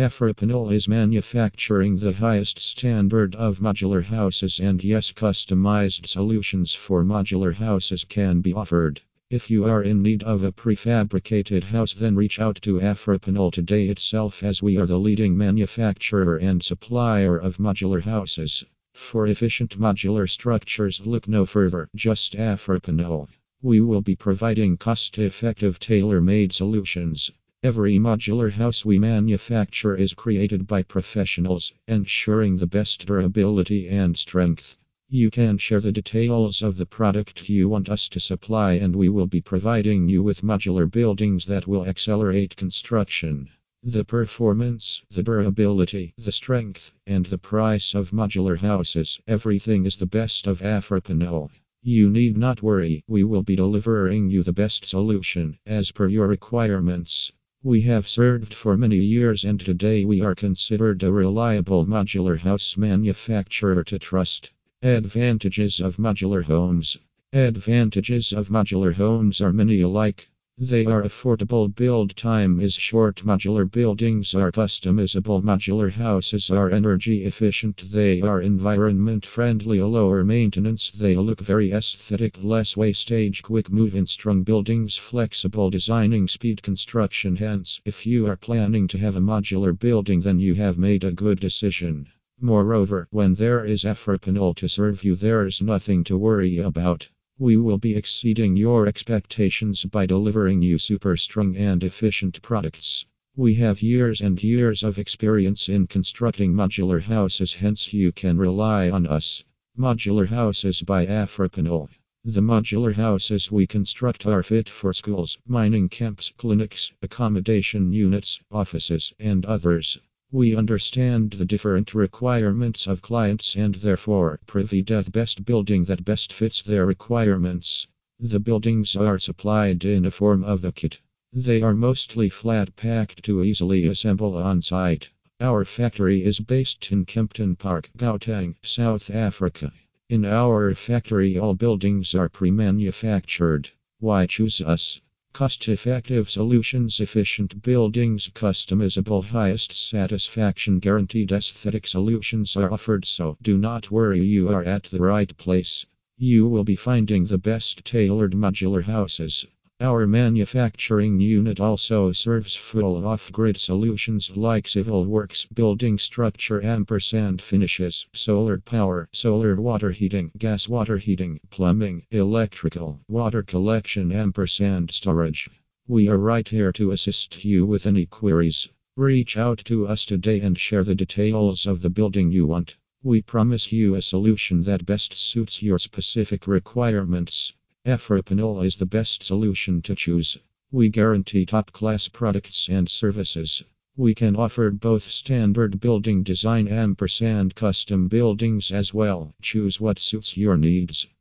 Afripanel is manufacturing the highest standard of modular houses, and yes, customized solutions for modular houses can be offered. If you are in need of a prefabricated house, then reach out to Afripanel today itself, as we are the leading manufacturer and supplier of modular houses. For efficient modular structures, look no further, just Afripanel. We will be providing cost effective, tailor made solutions. Every modular house we manufacture is created by professionals, ensuring the best durability and strength. You can share the details of the product you want us to supply, and we will be providing you with modular buildings that will accelerate construction. The performance, the durability, the strength, and the price of modular houses, everything is the best of Afripanel. You need not worry, we will be delivering you the best solution as per your requirements. We have served for many years, and today we are considered a reliable modular house manufacturer to trust. Advantages of modular homes. Advantages of modular homes are many alike. They are affordable, build time is short, modular buildings are customizable, modular houses are energy efficient, they are environment friendly, lower maintenance, they look very aesthetic, less wastage, quick move in, strong buildings, flexible designing, speed construction. Hence, if you are planning to have a modular building, then you have made a good decision. Moreover, when there is Afripanel to serve you, there's nothing to worry about. We will be exceeding your expectations by delivering you super strong and efficient products. We have years and years of experience in constructing modular houses, hence, you can rely on us. Modular Houses by Afripanel. The modular houses we construct are fit for schools, mining camps, clinics, accommodation units, offices, and others. We understand the different requirements of clients and therefore provide the best building that best fits their requirements. The buildings are supplied in a form of a kit. They are mostly flat packed to easily assemble on site. Our factory is based in Kempton Park, Gauteng, South Africa. In our factory, all buildings are pre manufactured. Why choose us? Cost effective solutions, efficient buildings, customizable, highest satisfaction guaranteed aesthetic solutions are offered, so do not worry, you are at the right place. You will be finding the best tailored modular houses. Our manufacturing unit also serves full off grid solutions like civil works, building structure, ampersand finishes, solar power, solar water heating, gas water heating, plumbing, electrical, water collection, ampersand storage. We are right here to assist you with any queries. Reach out to us today and share the details of the building you want. We promise you a solution that best suits your specific requirements. Afripanel is the best solution to choose. We guarantee top class products and services. We can offer both standard building design ampersand custom buildings as well. Choose what suits your needs.